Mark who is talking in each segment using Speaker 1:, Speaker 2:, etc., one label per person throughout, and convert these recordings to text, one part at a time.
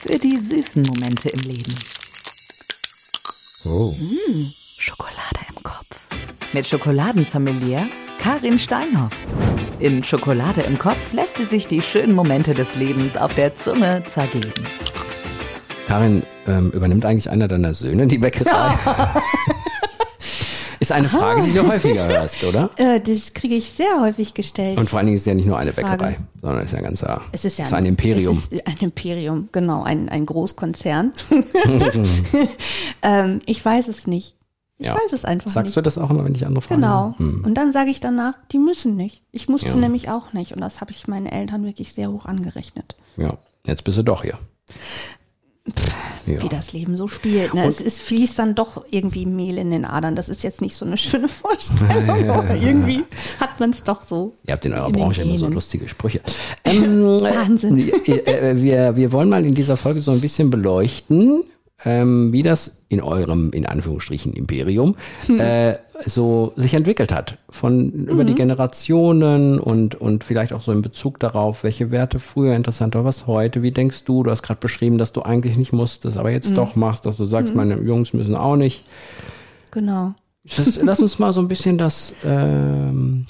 Speaker 1: für die süßen Momente im Leben.
Speaker 2: Oh.
Speaker 1: Mmh, Schokolade im Kopf. Mit Schokoladensommelier Karin Steinhoff. In Schokolade im Kopf lässt sie sich die schönen Momente des Lebens auf der Zunge zergeben.
Speaker 2: Karin, ähm, übernimmt eigentlich einer deiner Söhne die Bäckerei? ist eine Frage, die du häufiger hörst, oder?
Speaker 3: Äh, das kriege ich sehr häufig gestellt.
Speaker 2: Und vor allen Dingen ist es ja nicht nur eine
Speaker 3: Frage.
Speaker 2: Bäckerei, sondern es ist ja ein ganzer,
Speaker 3: es ist ja
Speaker 2: ist ein Imperium.
Speaker 3: Es ist ein Imperium, genau, ein, ein Großkonzern. ähm, ich weiß es nicht. Ich
Speaker 2: Ja.
Speaker 3: weiß es einfach
Speaker 2: Sagst
Speaker 3: nicht.
Speaker 2: du das auch immer, wenn ich andere fragen?
Speaker 3: Genau.
Speaker 2: Hm.
Speaker 3: Und dann sage ich danach, die müssen nicht. Ich musste
Speaker 2: Ja.
Speaker 3: nämlich auch nicht. Und das habe ich meinen Eltern wirklich sehr hoch angerechnet.
Speaker 2: Ja, jetzt bist du doch hier. Ja.
Speaker 3: Wie das Leben so spielt. Ne? Es, es fließt dann doch irgendwie Mehl in den Adern. Das ist jetzt nicht so eine schöne Vorstellung, aber irgendwie hat man es doch so.
Speaker 2: Ihr habt in eurer
Speaker 3: in
Speaker 2: Branche immer so lustige Sprüche. Ähm,
Speaker 3: Wahnsinn.
Speaker 2: äh, äh, wir, wir wollen mal in dieser Folge so ein bisschen beleuchten, ähm, wie das in eurem, in Anführungsstrichen, Imperium
Speaker 3: Hm.
Speaker 2: äh, so sich entwickelt hat. Von über
Speaker 3: Mhm.
Speaker 2: die Generationen und, und vielleicht auch so in Bezug darauf, welche Werte früher interessant waren, was heute. Wie denkst du? Du hast gerade beschrieben, dass du eigentlich nicht musstest, aber
Speaker 3: Mhm.
Speaker 2: jetzt doch machst, dass du sagst, meine Jungs müssen auch nicht.
Speaker 3: Genau.
Speaker 2: Das, lass uns mal so ein bisschen das ähm,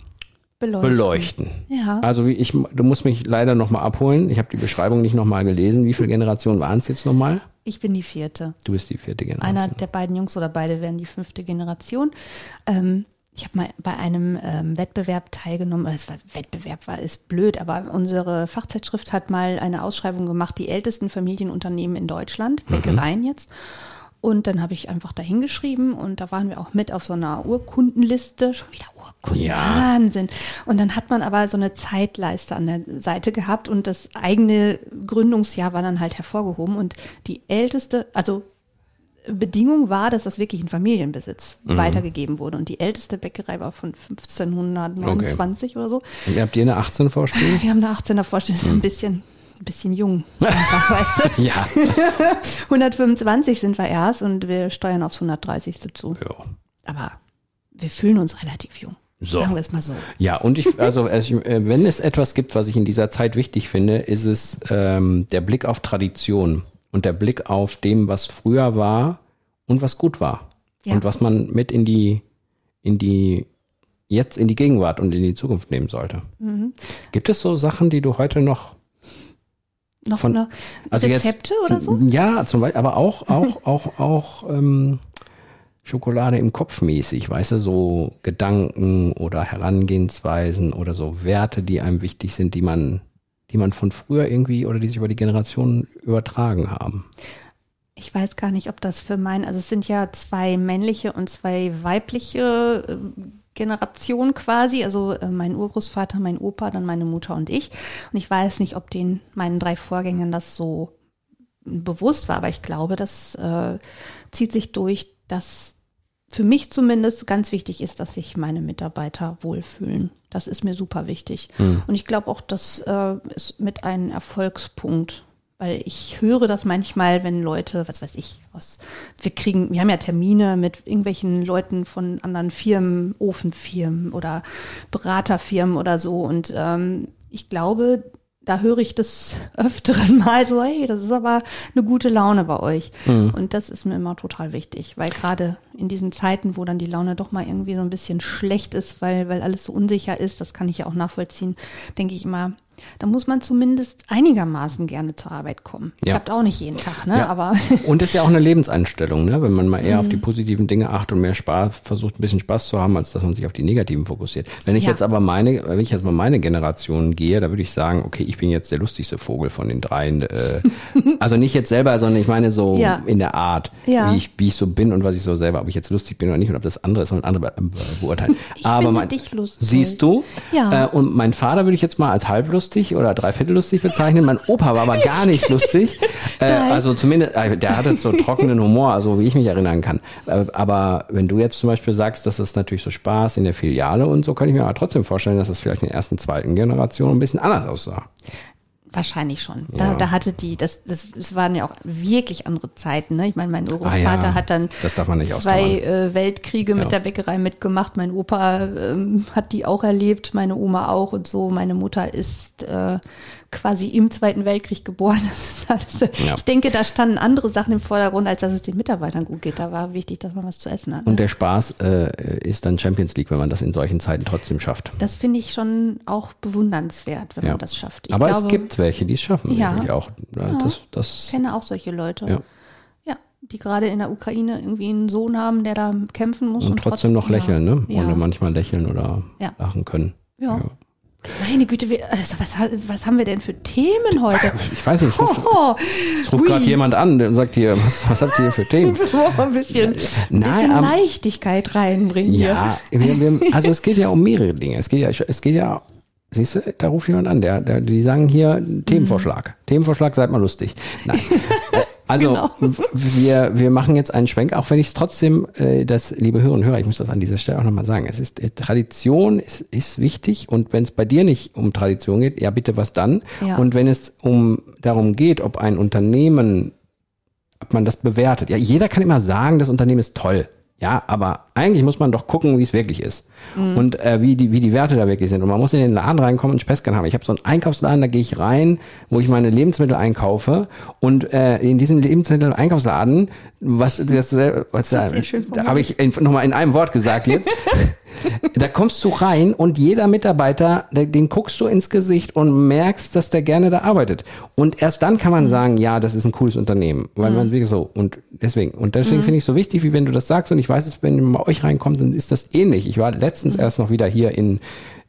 Speaker 3: Beleuchten.
Speaker 2: beleuchten.
Speaker 3: Ja.
Speaker 2: Also wie ich, du musst mich leider nochmal abholen. Ich habe die Beschreibung nicht nochmal gelesen. Wie viele Generationen waren es jetzt nochmal?
Speaker 3: Ich bin die vierte.
Speaker 2: Du bist die vierte Generation.
Speaker 3: Einer der beiden Jungs oder beide werden die fünfte Generation. Ähm, ich habe mal bei einem ähm, Wettbewerb teilgenommen. Es war Wettbewerb war ist blöd, aber unsere Fachzeitschrift hat mal eine Ausschreibung gemacht, die ältesten Familienunternehmen in Deutschland, Bäckereien jetzt. Und dann habe ich einfach dahin geschrieben und da waren wir auch mit auf so einer Urkundenliste. Schon wieder Urkunden.
Speaker 2: Ja.
Speaker 3: Wahnsinn. Und dann hat man aber so eine Zeitleiste an der Seite gehabt und das eigene Gründungsjahr war dann halt hervorgehoben. Und die älteste, also Bedingung war, dass das wirklich in Familienbesitz
Speaker 2: Mhm.
Speaker 3: weitergegeben wurde. Und die älteste Bäckerei war von 1529 oder so.
Speaker 2: Und ihr habt ihr eine 18 vorstehen?
Speaker 3: Wir haben eine 18er Vorstellung, das ist ein bisschen, ein bisschen jung. Einfach, weißt du?
Speaker 2: ja.
Speaker 3: 125 sind wir erst und wir steuern aufs 130. zu.
Speaker 2: ja.
Speaker 3: Aber wir fühlen uns relativ jung.
Speaker 2: So.
Speaker 3: Sagen wir es mal so.
Speaker 2: Ja, und ich, also äh, wenn es etwas gibt, was ich in dieser Zeit wichtig finde, ist es ähm, der Blick auf Tradition und der Blick auf dem, was früher war und was gut war.
Speaker 3: Ja.
Speaker 2: Und was man mit in die, in die, jetzt in die Gegenwart und in die Zukunft nehmen sollte.
Speaker 3: Mhm.
Speaker 2: Gibt es so Sachen, die du heute noch
Speaker 3: Noch
Speaker 2: Von-
Speaker 3: eine
Speaker 2: also jetzt-
Speaker 3: Rezepte oder so?
Speaker 2: Ja, zum Beispiel, aber auch, auch, auch, auch ähm, Schokolade im Kopf mäßig, weißt du, so Gedanken oder Herangehensweisen oder so Werte, die einem wichtig sind, die man, die man von früher irgendwie oder die sich über die Generationen übertragen haben.
Speaker 3: Ich weiß gar nicht, ob das für mein, also es sind ja zwei männliche und zwei weibliche Generationen quasi, also äh, mein Urgroßvater, mein Opa, dann meine Mutter und ich. Und ich weiß nicht, ob den meinen drei Vorgängern das so bewusst war, aber ich glaube, das äh, zieht sich durch, dass für mich zumindest ganz wichtig ist, dass sich meine Mitarbeiter wohlfühlen. Das ist mir super wichtig. Und ich glaube auch, das äh, ist mit einem Erfolgspunkt. Weil ich höre das manchmal, wenn Leute, was weiß ich, was, wir kriegen, wir haben ja Termine mit irgendwelchen Leuten von anderen Firmen, Ofenfirmen oder Beraterfirmen oder so. Und ähm, ich glaube, da höre ich des Öfteren mal so, hey, das ist aber eine gute Laune bei euch. Und das ist mir immer total wichtig, weil gerade in diesen Zeiten, wo dann die Laune doch mal irgendwie so ein bisschen schlecht ist, weil, weil alles so unsicher ist, das kann ich ja auch nachvollziehen, denke ich immer, da muss man zumindest einigermaßen gerne zur Arbeit kommen.
Speaker 2: Ja.
Speaker 3: Klappt auch nicht jeden Tag, ne?
Speaker 2: Ja.
Speaker 3: Aber
Speaker 2: Und das ist ja auch eine Lebenseinstellung, ne? wenn man mal eher auf
Speaker 3: Mhm.
Speaker 2: die positiven Dinge achtet und mehr Spaß, versucht ein bisschen Spaß zu haben, als dass man sich auf die negativen fokussiert. Wenn ich
Speaker 3: Ja.
Speaker 2: jetzt aber meine, wenn ich jetzt mal meine Generation gehe, da würde ich sagen, okay, ich bin jetzt der lustigste Vogel von den dreien. Äh, also nicht jetzt selber, sondern ich meine so
Speaker 3: Ja.
Speaker 2: in der Art, wie, ich, wie ich so bin und was ich so selber, ob ich jetzt lustig bin oder nicht und ob das andere ist, sollen andere be be beurteilen.
Speaker 3: Ich
Speaker 2: aber
Speaker 3: finde
Speaker 2: mein,
Speaker 3: dich lustig.
Speaker 2: Siehst du?
Speaker 3: Ja.
Speaker 2: Äh, und mein Vater würde ich jetzt mal als halblustig oder dreiviertel lustig bezeichnen. Mein Opa war aber gar nicht lustig. Äh, also zumindest, äh, der hatte so trockenen Humor, also wie ich mich erinnern kann. Äh, aber wenn du jetzt zum Beispiel sagst, dass es natürlich so Spaß in der Filiale und so, kann ich mir aber trotzdem vorstellen, dass das vielleicht in der ersten, zweiten Generation ein bisschen anders aussah.
Speaker 3: Wahrscheinlich schon. Da,
Speaker 2: Ja.
Speaker 3: da hatte die, das, das, das waren ja auch wirklich andere Zeiten. Ne? Ich meine, mein
Speaker 2: Ah,
Speaker 3: Urgroßvater
Speaker 2: ja.
Speaker 3: hat dann
Speaker 2: Das darf man nicht
Speaker 3: zwei äh, Weltkriege mit
Speaker 2: Ja.
Speaker 3: der Bäckerei mitgemacht. Mein Opa ähm, hat die auch erlebt, meine Oma auch und so. Meine Mutter ist äh, quasi im Zweiten Weltkrieg geboren. Alles,
Speaker 2: Ja.
Speaker 3: Ich denke, da standen andere Sachen im Vordergrund, als dass es den Mitarbeitern gut geht. Da war wichtig, dass man was zu essen hat. Ne?
Speaker 2: Und der Spaß äh, ist dann Champions League, wenn man das in solchen Zeiten trotzdem schafft.
Speaker 3: das finde ich schon auch bewundernswert, wenn
Speaker 2: Ja.
Speaker 3: man das schafft. Ich
Speaker 2: Aber
Speaker 3: glaube,
Speaker 2: es gibt welche, die es schaffen.
Speaker 3: Ja.
Speaker 2: auch. Ja, Das, das,
Speaker 3: Ich kenne auch solche Leute.
Speaker 2: Ja.
Speaker 3: Ja, die gerade in der Ukraine irgendwie einen Sohn haben, der da kämpfen muss. Und,
Speaker 2: und trotzdem noch lächeln, ne?
Speaker 3: Ja.
Speaker 2: Oder manchmal lächeln oder
Speaker 3: Ja.
Speaker 2: lachen können.
Speaker 3: Ja. Meine Güte, also was, was haben wir denn für Themen heute?
Speaker 2: Ich weiß nicht, es ruft,
Speaker 3: Oh,
Speaker 2: ruft gerade jemand an der sagt hier, was, was habt ihr hier für Themen?
Speaker 3: Wir mal ein bisschen, ein
Speaker 2: Nein,
Speaker 3: bisschen
Speaker 2: aber-
Speaker 3: Leichtigkeit reinbringen
Speaker 2: Ja, wir, wir, also es geht ja um mehrere Dinge. Es geht ja, es geht ja, siehst du, da ruft jemand an, der, der die sagen hier Themenvorschlag. Themenvorschlag, seid mal lustig. Nein. Also
Speaker 3: Genau.
Speaker 2: wir, wir machen jetzt einen Schwenk, auch wenn ich es trotzdem, äh, das, liebe Hörerinnen und Hörer, ich muss das an dieser Stelle auch nochmal sagen. Es ist äh, Tradition ist, ist wichtig und wenn es bei dir nicht um Tradition geht, ja bitte was dann.
Speaker 3: Ja.
Speaker 2: Und wenn es um darum geht, ob ein Unternehmen ob man das bewertet. Ja, jeder kann immer sagen, das Unternehmen ist toll. Ja, aber eigentlich muss man doch gucken, wie es wirklich ist. Und äh, wie, die, wie die Werte da wirklich sind. Und man muss in den Laden reinkommen und Späßchen haben. Ich habe so einen Einkaufsladen, da gehe ich rein, wo ich meine Lebensmittel einkaufe. Und äh, in diesem Lebensmittel-Einkaufsladen, was das, äh, was
Speaker 3: Das
Speaker 2: da, da habe ich nochmal in einem Wort gesagt jetzt. da kommst du rein und jeder Mitarbeiter, den guckst du ins Gesicht und merkst, dass der gerne da arbeitet. Und erst dann kann man sagen, ja, das ist ein cooles Unternehmen. Weil man wirklich so, und deswegen, und deswegen finde ich es so wichtig, wie wenn du das sagst, und ich weiß es, wenn man euch reinkommt, dann ist das ähnlich. Ich war letztens erst noch wieder hier in,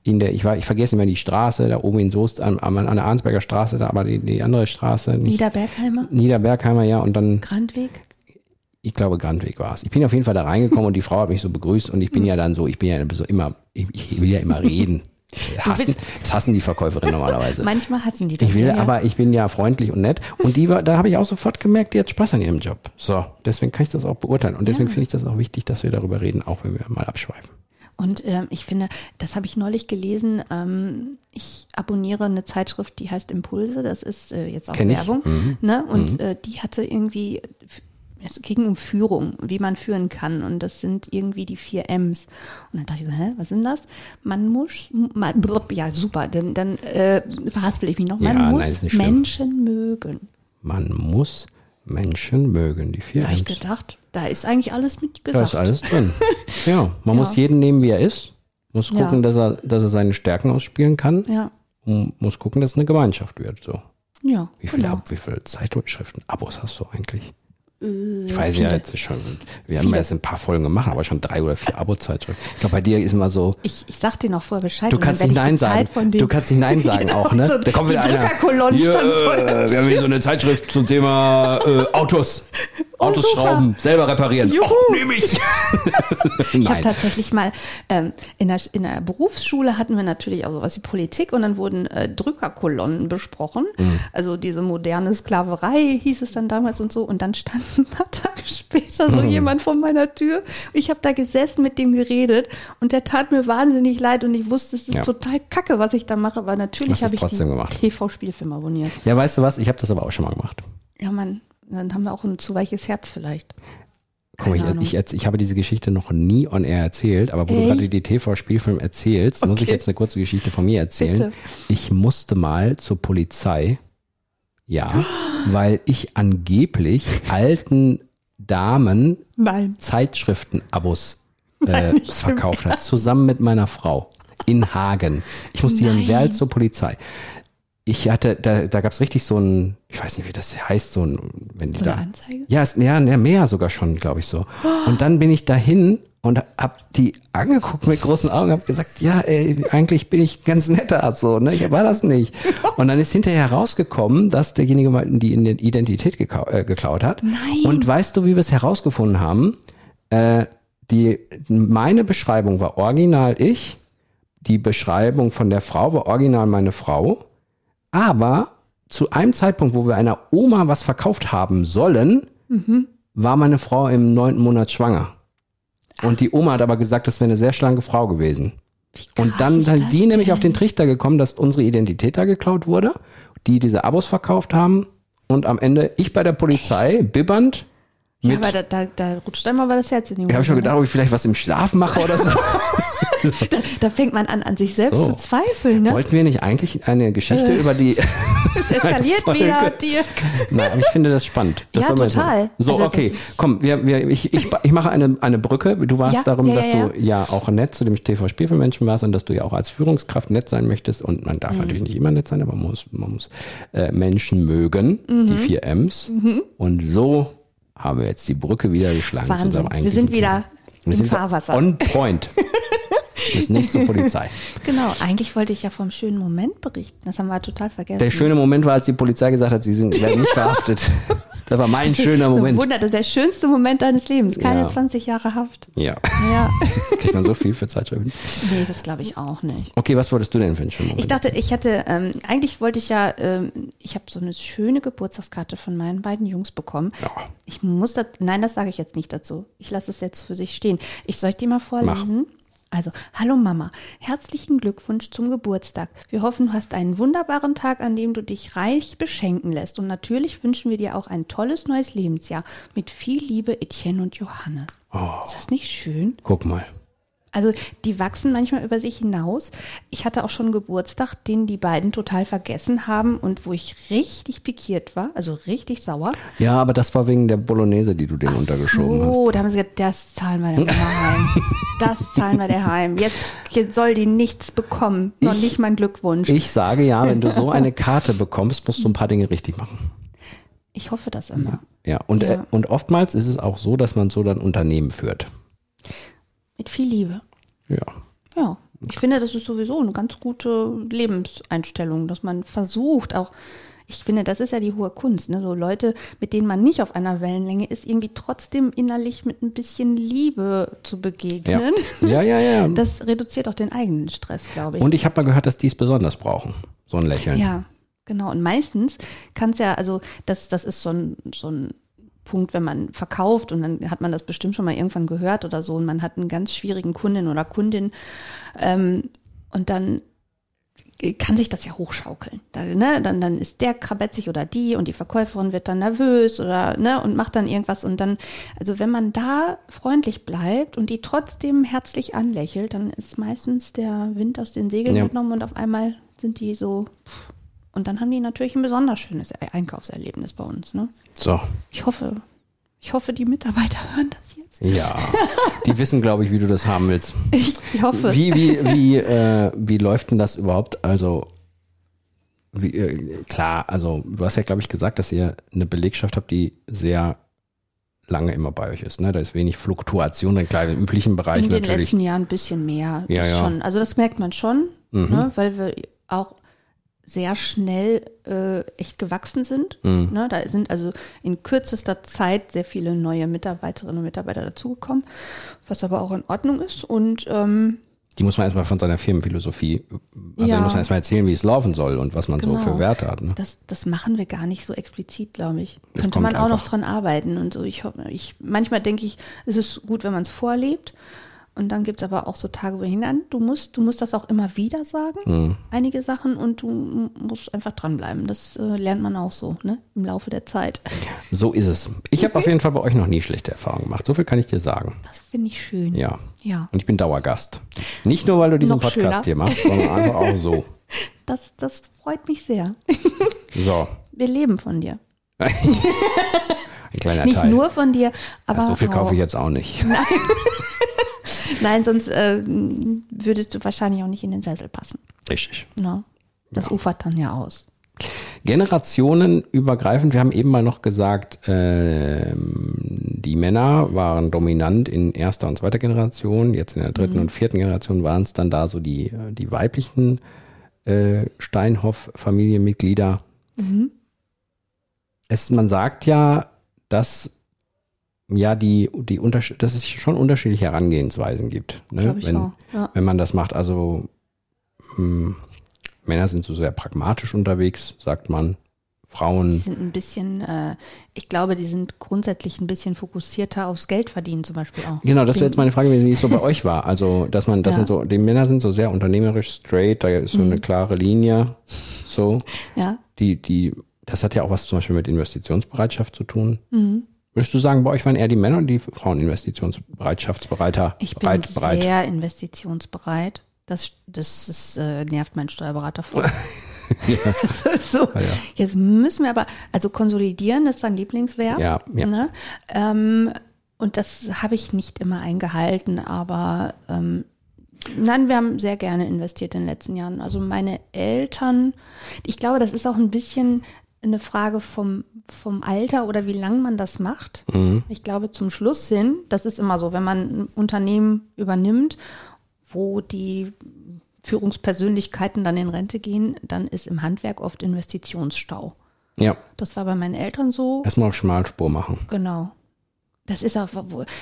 Speaker 2: in der, ich war, ich vergesse immer die Straße, da oben in Soest, an, an an der Arnsberger Straße, da, aber die, die andere Straße, nicht,
Speaker 3: Niederbergheimer,
Speaker 2: Niederbergheimer, ja, und dann
Speaker 3: Grandweg.
Speaker 2: ich glaube, Grandweg war es. Ich bin auf jeden Fall da reingekommen und die Frau hat mich so begrüßt und ich bin ja dann so, ich bin ja immer, ich will ja immer reden. Hassen, das hassen die Verkäuferinnen normalerweise.
Speaker 3: Manchmal hassen die das.
Speaker 2: Ich will,
Speaker 3: ja.
Speaker 2: aber ich bin ja freundlich und nett. Und die war, da habe ich auch sofort gemerkt, die hat Spaß an ihrem Job. So, deswegen kann ich das auch beurteilen. Und deswegen finde ich das auch wichtig, dass wir darüber reden, auch wenn wir mal abschweifen.
Speaker 3: Und ähm, ich finde, das habe ich neulich gelesen. Ähm, ich abonniere eine Zeitschrift, die heißt Impulse. Das ist äh, jetzt auch
Speaker 2: Kenn.
Speaker 3: Werbung.
Speaker 2: Mhm.
Speaker 3: Ne? Und äh, die hatte irgendwie, es ging um Führung, wie man führen kann. Und das sind irgendwie die vier M's. Und dann dachte ich so, hä, was sind das? Man muss, man, blub, ja super, dann, dann äh, verhaspel ich mich noch. Man
Speaker 2: Ja, nein,
Speaker 3: muss
Speaker 2: schlimm.
Speaker 3: Menschen mögen.
Speaker 2: Man muss Menschen mögen, die vier
Speaker 3: Da habe ich
Speaker 2: M's.
Speaker 3: gedacht, da ist eigentlich alles mit
Speaker 2: Da
Speaker 3: gesagt.
Speaker 2: ist alles drin. Ja, man
Speaker 3: Ja.
Speaker 2: muss jeden nehmen, wie er ist. Muss gucken,
Speaker 3: Ja.
Speaker 2: dass er, dass er seine Stärken ausspielen kann.
Speaker 3: Ja,
Speaker 2: Und muss gucken, dass es eine Gemeinschaft wird. So.
Speaker 3: ja,
Speaker 2: Wie viele,
Speaker 3: genau.
Speaker 2: Wie viele Zeitschriften, Abos hast du eigentlich?
Speaker 3: Äh,
Speaker 2: Ich weiß ja
Speaker 3: viele.
Speaker 2: jetzt schon, wir haben ja jetzt ein paar Folgen gemacht, aber schon drei oder vier Abo-Zeitschriften. Ich glaube, bei dir ist immer so,
Speaker 3: Ich, ich sag dir noch vorher Bescheid.
Speaker 2: du kannst nicht
Speaker 3: ich
Speaker 2: Nein sagen. Du kannst nicht Nein sagen
Speaker 3: Genau,
Speaker 2: auch, ne?
Speaker 3: so
Speaker 2: da kommt
Speaker 3: die
Speaker 2: wieder einer.
Speaker 3: Drückerkolonnen
Speaker 2: Hier,
Speaker 3: stand der
Speaker 2: äh, wir haben hier so eine Zeitschrift zum Thema äh, Autos. Autos
Speaker 3: Oh, super.
Speaker 2: schrauben, selber reparieren.
Speaker 3: Juhu.
Speaker 2: Och, nehm ich.
Speaker 3: Ich habe tatsächlich mal ähm, in, der, in der Berufsschule hatten wir natürlich auch sowas wie Politik und dann wurden äh, Drückerkolonnen besprochen.
Speaker 2: Mhm.
Speaker 3: Also diese moderne Sklaverei hieß es dann damals und so. Und dann stand ein paar Tage später so
Speaker 2: Mhm.
Speaker 3: jemand vor meiner Tür. Ich habe da gesessen mit dem geredet und der tat mir wahnsinnig leid und ich wusste, es ist
Speaker 2: Ja.
Speaker 3: total kacke, was ich da mache. Aber natürlich habe ich die. TV-Spielfilm abonniert.
Speaker 2: Ja, weißt du was? Ich habe das aber auch schon mal gemacht.
Speaker 3: Ja, Mann, dann haben wir auch ein zu weiches Herz vielleicht.
Speaker 2: Guck mal,
Speaker 3: Keine Ahnung.
Speaker 2: ich, ich, ich habe diese Geschichte noch nie on air erzählt, aber wo du
Speaker 3: Echt?
Speaker 2: gerade die TV-Spielfilm erzählst, muss ich
Speaker 3: Okay.
Speaker 2: jetzt eine kurze Geschichte von mir erzählen.
Speaker 3: Bitte.
Speaker 2: Ich musste mal zur Polizei, ja, weil ich angeblich alten Damen. Zeitschriften-Abos äh, verkauft hat, zusammen mit meiner Frau in Hagen. Ich musste hier in. Werl zur Polizei. Ich hatte, da, da gab es richtig so ein, ich weiß nicht, wie das heißt, so ein, wenn die
Speaker 3: So
Speaker 2: da.
Speaker 3: eine Anzeige?
Speaker 2: Ja, es, ja, ja, mehr sogar schon, glaube ich so. Und dann bin ich dahin und hab die angeguckt mit großen Augen, hab gesagt, ja, ey, eigentlich bin ich ganz netter, so, ne? Ich war das nicht. Und dann ist hinterher herausgekommen, dass derjenige mal die Identität äh, geklaut hat.
Speaker 3: Nein.
Speaker 2: Und weißt du, wie wir es herausgefunden haben? Äh, die, meine Beschreibung war original ich, die Beschreibung von der Frau war original meine Frau, aber zu einem Zeitpunkt, wo wir einer Oma was verkauft haben sollen, war meine Frau im neunten Monat schwanger. Und die Oma hat aber gesagt, das wäre eine sehr schlanke Frau gewesen. Und dann sind die nämlich
Speaker 3: denn?
Speaker 2: auf den Trichter gekommen, dass unsere Identität da geklaut wurde. die diese Abos verkauft haben und am Ende ich bei der Polizei bibbernd
Speaker 3: Ja, aber da, da, da rutscht einmal mal das Herz in die
Speaker 2: ich habe schon
Speaker 3: Hose,
Speaker 2: gedacht, ob ich vielleicht was im Schlaf mache oder so.
Speaker 3: da, da fängt man an, an sich selbst
Speaker 2: So.
Speaker 3: zu zweifeln. Ne?
Speaker 2: Wollten wir nicht eigentlich eine Geschichte über die
Speaker 3: Es eskaliert wieder, Dirk.
Speaker 2: Nein, aber ich finde das spannend. Das
Speaker 3: Ja, total.
Speaker 2: So,
Speaker 3: Also
Speaker 2: okay, komm, wir, wir, ich, ich, ich mache eine, eine Brücke. Du warst
Speaker 3: Ja,
Speaker 2: darum,
Speaker 3: ja,
Speaker 2: dass
Speaker 3: ja,
Speaker 2: du ja auch nett zu dem TV Spielfilmmenschen warst und dass du ja auch als Führungskraft nett sein möchtest. Und man
Speaker 3: Mhm.
Speaker 2: darf natürlich nicht immer nett sein, aber man muss, man muss äh, Menschen mögen,
Speaker 3: Mhm.
Speaker 2: die vier M's. Und so haben wir jetzt die Brücke wieder geschlagen. zu
Speaker 3: Wahnsinn. Wir sind wieder.
Speaker 2: Wir
Speaker 3: im
Speaker 2: sind
Speaker 3: Fahrwasser.
Speaker 2: On point. Bis nicht zur Polizei.
Speaker 3: Genau, eigentlich wollte ich ja vom schönen Moment berichten. Das haben wir total vergessen.
Speaker 2: Der schöne Moment war, als die Polizei gesagt hat, sie sind, werden nicht verhaftet. Das war mein schöner Moment.
Speaker 3: Wunder, das ist der schönste Moment deines Lebens. Keine
Speaker 2: Ja.
Speaker 3: 20 Jahre Haft.
Speaker 2: Ja.
Speaker 3: Ja.
Speaker 2: Kriegt man so viel für Zeitschriften?
Speaker 3: nee, das glaube ich auch nicht.
Speaker 2: Okay, was wolltest du denn für einen schönen Moment?
Speaker 3: Ich dachte, ich hatte, ähm, eigentlich wollte ich ja, ähm, ich habe so eine schöne Geburtstagskarte von meinen beiden Jungs bekommen.
Speaker 2: Ja.
Speaker 3: Ich muss das, nein, das sage ich jetzt nicht dazu. Ich lasse es jetzt für sich stehen. Ich soll ich die mal vorlesen? Also, hallo Mama, herzlichen Glückwunsch zum Geburtstag. Wir hoffen, du hast einen wunderbaren Tag, an dem du dich reich beschenken lässt. Und natürlich wünschen wir dir auch ein tolles neues Lebensjahr mit viel Liebe, Etienne und Johannes. Ist das nicht schön?
Speaker 2: Guck mal.
Speaker 3: Also die wachsen manchmal über sich hinaus. Ich hatte auch schon einen Geburtstag, den die beiden total vergessen haben und wo ich richtig pikiert war, also richtig sauer.
Speaker 2: Ja, aber das war wegen der Bolognese, die du denen untergeschoben hast.
Speaker 3: Oh, da haben sie gesagt, das zahlen wir der Mama heim. Das zahlen wir der heim. Jetzt, jetzt soll die nichts bekommen. Noch
Speaker 2: Ich-
Speaker 3: nicht mein Glückwunsch.
Speaker 2: Ich sage ja, wenn du so eine Karte bekommst, musst du ein paar Dinge richtig machen.
Speaker 3: Ich hoffe das immer.
Speaker 2: Ja, und,
Speaker 3: Ja.
Speaker 2: Äh, und oftmals ist es auch so, dass man so dann Unternehmen führt.
Speaker 3: Mit viel Liebe.
Speaker 2: Ja.
Speaker 3: Ja, ich finde, das ist sowieso eine ganz gute Lebenseinstellung, dass man versucht auch, ich finde, das ist ja die hohe Kunst, ne? so Leute, mit denen man nicht auf einer Wellenlänge ist, irgendwie trotzdem innerlich mit ein bisschen Liebe zu
Speaker 2: Ja.
Speaker 3: begegnen.
Speaker 2: ja, ja, ja.
Speaker 3: Das reduziert auch den eigenen Stress, glaube ich.
Speaker 2: Und ich habe mal gehört, dass die es besonders brauchen. So ein Lächeln.
Speaker 3: Ja, genau. Und meistens kann es ja, also das, das ist so ein, so ein Punkt, wenn man verkauft und dann hat man das bestimmt schon mal irgendwann gehört oder so und man hat einen ganz schwierigen Kundin oder Kundin ähm, und dann kann sich das ja hochschaukeln. Da, ne, dann, dann ist der krabetzig oder die und die Verkäuferin wird dann nervös oder ne, und macht dann irgendwas und dann, also wenn man da freundlich bleibt und die trotzdem herzlich anlächelt, dann ist meistens der Wind aus den Segeln
Speaker 2: Ja.
Speaker 3: genommen und auf einmal sind die so und dann haben die natürlich ein besonders schönes Einkaufserlebnis bei uns. Ne?
Speaker 2: So.
Speaker 3: Ich hoffe, ich hoffe, die Mitarbeiter hören das jetzt.
Speaker 2: Ja. Die wissen, glaube ich, wie du das haben willst.
Speaker 3: Ich, ich hoffe.
Speaker 2: Wie, wie, wie, äh, wie läuft denn das überhaupt? Also, wie, äh, klar, also du hast ja, glaube ich, gesagt, dass ihr eine Belegschaft habt, die sehr lange immer bei euch ist. Ne? Da ist wenig Fluktuation, in kleinen üblichen Bereich
Speaker 3: In den
Speaker 2: natürlich.
Speaker 3: letzten Jahren ein bisschen mehr.
Speaker 2: Ja,
Speaker 3: das
Speaker 2: ja. Mhm.
Speaker 3: Schon. Also das merkt man schon, ne, weil wir auch sehr schnell äh, echt gewachsen sind.
Speaker 2: Mhm.
Speaker 3: Ne, da sind also in kürzester Zeit sehr viele neue Mitarbeiterinnen und Mitarbeiter dazugekommen, was aber auch in Ordnung ist. Und ähm,
Speaker 2: Die muss man erstmal von seiner Firmenphilosophie, also
Speaker 3: Ja.
Speaker 2: muss man erstmal erzählen, wie es laufen soll und was man so
Speaker 3: Genau.
Speaker 2: für Werte hat. Ne?
Speaker 3: das, das machen wir gar nicht so explizit, glaube ich.
Speaker 2: Das
Speaker 3: Könnte man auch noch dran arbeiten. Und so, ich, hoffe- ich manchmal denke ich, es ist gut, wenn man es vorlebt. Und dann gibt es aber auch so Tage, wo hinein, du musst, du musst das auch immer wieder sagen,
Speaker 2: Mhm.
Speaker 3: einige Sachen, und du musst einfach dranbleiben. Das äh, lernt man auch so, ne? Im Laufe der Zeit.
Speaker 2: So ist es. Ich habe auf jeden Fall bei euch noch nie schlechte Erfahrungen gemacht. So viel kann ich dir sagen.
Speaker 3: Das finde ich schön.
Speaker 2: Ja.
Speaker 3: Ja.
Speaker 2: Und ich bin Dauergast. Nicht nur, weil du diesen
Speaker 3: Noch
Speaker 2: Podcast
Speaker 3: schöner.
Speaker 2: hier machst, sondern einfach auch so.
Speaker 3: Das, das freut mich sehr.
Speaker 2: So.
Speaker 3: Wir leben von dir.
Speaker 2: Ein kleiner
Speaker 3: Nicht
Speaker 2: Teil.
Speaker 3: nur von dir, aber.
Speaker 2: ja, so viel kaufe ich jetzt auch nicht.
Speaker 3: Nein, sonst äh, würdest du wahrscheinlich auch nicht in den Sessel passen.
Speaker 2: Richtig.
Speaker 3: Ne? Das ufert dann ja aus.
Speaker 2: Generationenübergreifend, wir haben eben mal noch gesagt, ähm, die Männer waren dominant in erster und zweiter Generation, jetzt in der dritten
Speaker 3: Mhm.
Speaker 2: und vierten Generation waren es dann da so die, äh, die weiblichen äh, Steinhoff-Familienmitglieder.
Speaker 3: Mhm.
Speaker 2: Es, man sagt ja, dass ja die, die Unterschied, dass es schon unterschiedliche Herangehensweisen gibt. Ne? Wenn.
Speaker 3: Ja.
Speaker 2: wenn man das macht. Also mh, Männer sind so sehr pragmatisch unterwegs, sagt man.
Speaker 3: Die
Speaker 2: Frauen,
Speaker 3: sind ein bisschen, äh, ich glaube, die sind grundsätzlich ein bisschen fokussierter aufs Geld verdienen zum Beispiel auch.
Speaker 2: genau, das wäre jetzt meine Frage, gewesen, wie es so bei euch war. Also, dass man, dass
Speaker 3: Ja.
Speaker 2: man so, die Männer sind so sehr unternehmerisch straight, da ist so eine klare Linie, so.
Speaker 3: Ja,
Speaker 2: die, die, das hat ja auch was zum Beispiel mit Investitionsbereitschaft zu tun. Würdest du sagen, bei euch waren eher die Männer und die Frauen Investitionsbereitschaftsbereiter?
Speaker 3: Ich bin
Speaker 2: bereit, bereit?
Speaker 3: sehr investitionsbereit. Das, das ist, äh, nervt mein Steuerberater voll. Das ist so. Jetzt müssen wir aber, also konsolidieren ist dein Lieblingsverb.
Speaker 2: Ja, ja.
Speaker 3: Ne? Ähm, und das habe ich nicht immer eingehalten, aber ähm, nein, wir haben sehr gerne investiert in den letzten Jahren. Also meine Eltern, ich glaube, das ist auch ein bisschen eine Frage vom, vom Alter oder wie lange man das macht. Ich glaube, zum Schluss hin, das ist immer so, wenn man ein Unternehmen übernimmt, wo die Führungspersönlichkeiten dann in Rente gehen, dann ist im Handwerk oft Investitionsstau.
Speaker 2: Ja,
Speaker 3: Das war bei meinen Eltern so.
Speaker 2: erstmal auf Schmalspur machen.
Speaker 3: Genau. Das ist auch,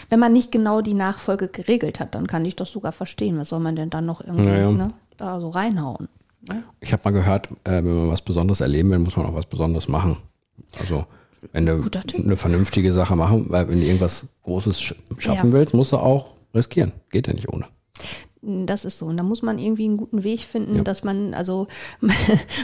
Speaker 3: wenn man nicht genau die Nachfolge geregelt hat, dann kann ich das sogar verstehen. Was soll man denn dann noch irgendwie
Speaker 2: Ja, ja.
Speaker 3: Ne, da so reinhauen? Ne?
Speaker 2: Ich habe mal gehört, äh, wenn man was Besonderes erleben will, muss man auch was Besonderes machen. Also wenn du eine vernünftige Sache machen, weil wenn du irgendwas Großes sch schaffen
Speaker 3: Ja.
Speaker 2: willst, musst du auch riskieren. Geht ja nicht ohne.
Speaker 3: Das ist so. Und da muss man irgendwie einen guten Weg finden, dass man, also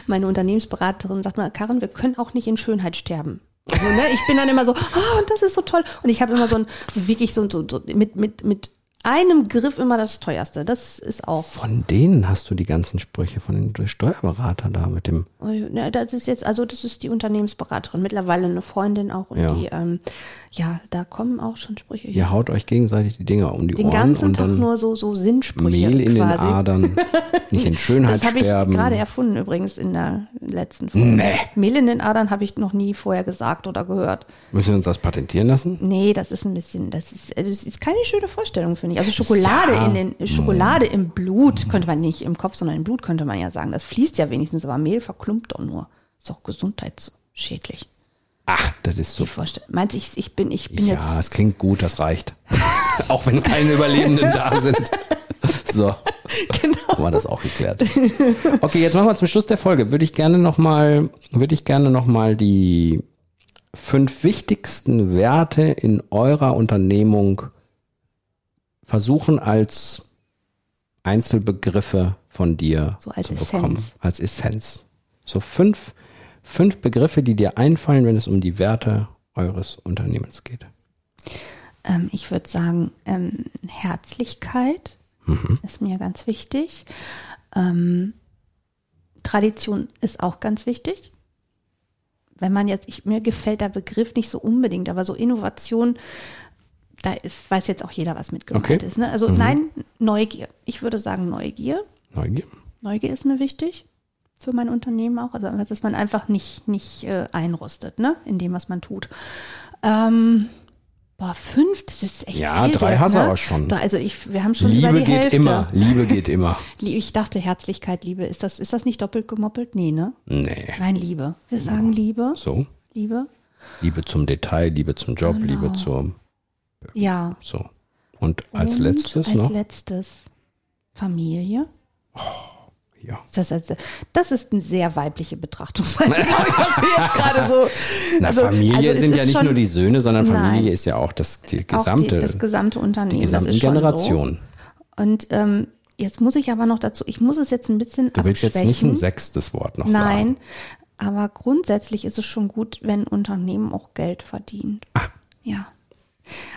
Speaker 3: meine Unternehmensberaterin sagt mal, Karin, wir können auch nicht in Schönheit sterben. Also, ne, ich bin dann immer so, ah, und das ist so toll. Und ich habe immer so ein, wirklich so, so, so mit, mit, mit einem Griff immer das teuerste. Das ist auch.
Speaker 2: Von denen hast du die ganzen Sprüche von den Steuerberater da mit dem.
Speaker 3: Ja, das ist jetzt, also das ist die Unternehmensberaterin, mittlerweile eine Freundin auch und
Speaker 2: Ja.
Speaker 3: die, ähm, ja, da kommen auch schon Sprüche.
Speaker 2: Ihr haut euch gegenseitig die Dinger um die
Speaker 3: Den
Speaker 2: Ohren
Speaker 3: ganzen
Speaker 2: und
Speaker 3: Tag nur so, so Sinnsprüche
Speaker 2: Mehl in
Speaker 3: quasi.
Speaker 2: den Adern, nicht in Schönheit
Speaker 3: Das habe ich gerade erfunden übrigens in der letzten Folge.
Speaker 2: Nee.
Speaker 3: Mehl in den Adern habe ich noch nie vorher gesagt oder gehört.
Speaker 2: Müssen wir uns das patentieren lassen?
Speaker 3: Nee, das ist ein bisschen, das ist, das ist keine schöne Vorstellung, finde ich. Also Schokolade
Speaker 2: Ja.
Speaker 3: in den, Schokolade im Blut, könnte man nicht im Kopf, sondern im Blut könnte man ja sagen. Das fließt ja wenigstens, aber Mehl verklumpt doch nur. Ist auch gesundheitsschädlich.
Speaker 2: Ach, das ist so.
Speaker 3: Vorstellung. Meinst du, ich, ich bin, ich bin
Speaker 2: Ja,
Speaker 3: jetzt,
Speaker 2: es klingt gut, das reicht. auch wenn keine Überlebenden da sind. So.
Speaker 3: genau.
Speaker 2: Haben wir das auch geklärt. Okay, jetzt machen wir zum Schluss der Folge. Würde ich gerne nochmal, würde ich gerne noch mal die fünf wichtigsten Werte in eurer Unternehmung versuchen als Einzelbegriffe von dir
Speaker 3: So als
Speaker 2: zu bekommen.
Speaker 3: Essenz.
Speaker 2: Als Essenz. So fünf, fünf Begriffe, die dir einfallen, wenn es um die Werte eures Unternehmens geht.
Speaker 3: Ähm, ich würde sagen, ähm, Herzlichkeit
Speaker 2: Mhm.
Speaker 3: ist mir ganz wichtig. Ähm, Tradition ist auch ganz wichtig. Wenn man jetzt, ich, mir gefällt der Begriff nicht so unbedingt, aber so Innovation, da ist, weiß jetzt auch jeder, was mit gemeint
Speaker 2: Okay. Mhm.
Speaker 3: ist. Ne? Also nein, Neugier. Ich würde sagen Neugier.
Speaker 2: Neugier.
Speaker 3: Neugier ist mir wichtig für mein Unternehmen auch. Also, dass man einfach nicht, nicht äh, einrostet, ne, in dem, was man tut. Ähm, boah, fünf, das ist echt
Speaker 2: Ja,
Speaker 3: viel.
Speaker 2: drei hast du
Speaker 3: ne?
Speaker 2: aber schon.
Speaker 3: Also ich, wir haben schon über
Speaker 2: Liebe
Speaker 3: die
Speaker 2: geht
Speaker 3: Hälfte.
Speaker 2: immer. Liebe geht immer.
Speaker 3: Ich dachte Herzlichkeit, Liebe. Ist das, ist das nicht doppelt gemoppelt? Nee, ne?
Speaker 2: Nee.
Speaker 3: Nein, Liebe. Wir sagen Liebe.
Speaker 2: So.
Speaker 3: Liebe.
Speaker 2: Liebe zum Detail, Liebe zum Job,
Speaker 3: Genau.
Speaker 2: Liebe zum
Speaker 3: Ja.
Speaker 2: so. Und als
Speaker 3: Und
Speaker 2: letztes
Speaker 3: als
Speaker 2: noch?
Speaker 3: letztes Familie.
Speaker 2: ja.
Speaker 3: Das, ist- das ist eine sehr weibliche Betrachtungsweise, glaube ich, was wir jetzt gerade so.
Speaker 2: Na,
Speaker 3: also-
Speaker 2: Familie
Speaker 3: also
Speaker 2: sind ja nicht
Speaker 3: schon
Speaker 2: nur die Söhne, sondern Familie
Speaker 3: Nein.
Speaker 2: ist ja auch das die
Speaker 3: auch
Speaker 2: gesamte,
Speaker 3: die, das gesamte Unternehmen.
Speaker 2: die
Speaker 3: schon
Speaker 2: Generationen.
Speaker 3: So. Und ähm, jetzt muss ich aber noch dazu, ich muss es jetzt ein bisschen
Speaker 2: Du willst jetzt nicht
Speaker 3: abschwächen.
Speaker 2: ein sechstes Wort noch
Speaker 3: Nein,
Speaker 2: sagen.
Speaker 3: aber grundsätzlich ist es schon gut, wenn Unternehmen auch Geld verdient.
Speaker 2: Ah.
Speaker 3: Ja.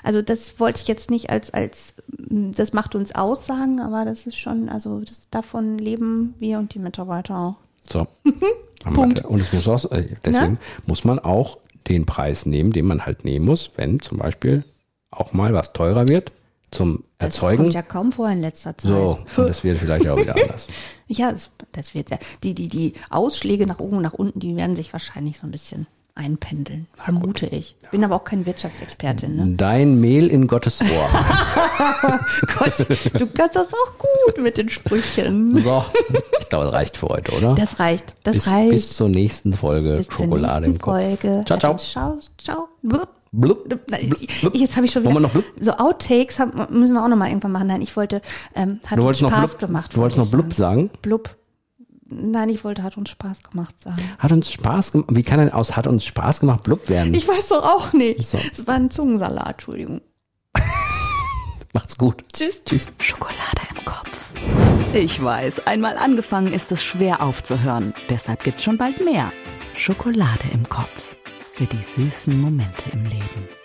Speaker 3: Also das wollte ich jetzt nicht als, als, mm, das macht uns aus sagen, aber das ist schon, also das, davon leben wir und die Mitarbeiter auch.
Speaker 2: So.
Speaker 3: Punkt.
Speaker 2: Und es muss auch, äh, deswegen
Speaker 3: Ne?
Speaker 2: muss man auch den Preis nehmen, den man halt nehmen muss, wenn zum Beispiel auch mal was teurer wird zum
Speaker 3: Das
Speaker 2: Erzeugen.
Speaker 3: kommt ja kaum vor in letzter Zeit.
Speaker 2: so, und das wird vielleicht auch wieder anders.
Speaker 3: Ja, das, das wird ja. Die, die, die Ausschläge nach oben und nach unten, die werden sich wahrscheinlich so ein bisschen einpendeln, vermute ich. Bin aber auch keine Wirtschaftsexpertin. Ne?
Speaker 2: Dein Mehl in Gottes Ohr.
Speaker 3: Gott, du kannst das auch gut mit den Sprüchen.
Speaker 2: So, ich glaube, das reicht für heute, oder?
Speaker 3: Das reicht. Das
Speaker 2: bis,
Speaker 3: reicht.
Speaker 2: bis zur nächsten Folge
Speaker 3: Bis zur
Speaker 2: Schokolade
Speaker 3: nächsten
Speaker 2: im Kopf.
Speaker 3: Folge.
Speaker 2: Ciao, ciao.
Speaker 3: Ciao, ciao. Blub.
Speaker 2: Blub,
Speaker 3: Blub. Jetzt habe ich schon wieder.
Speaker 2: Noch?
Speaker 3: So Outtakes haben, müssen wir auch noch mal irgendwann machen. Nein, ich wollte, ähm, hat
Speaker 2: Du wolltest noch
Speaker 3: Spaß
Speaker 2: blub,
Speaker 3: gemacht.
Speaker 2: du wolltest noch blub sagen?
Speaker 3: Blub. Nein, ich wollte, hat uns Spaß gemacht sagen.
Speaker 2: Hat uns Spaß gemacht. Wie kann denn aus hat uns Spaß gemacht blub werden?
Speaker 3: Ich weiß doch auch nicht.
Speaker 2: So.
Speaker 3: Es war ein Zungensalat, Entschuldigung.
Speaker 2: Macht's gut.
Speaker 3: Tschüss.
Speaker 2: Tschüss.
Speaker 1: Schokolade im Kopf. Ich weiß, einmal angefangen ist es schwer aufzuhören. Deshalb gibt's schon bald mehr. Schokolade im Kopf für die süßen Momente im Leben.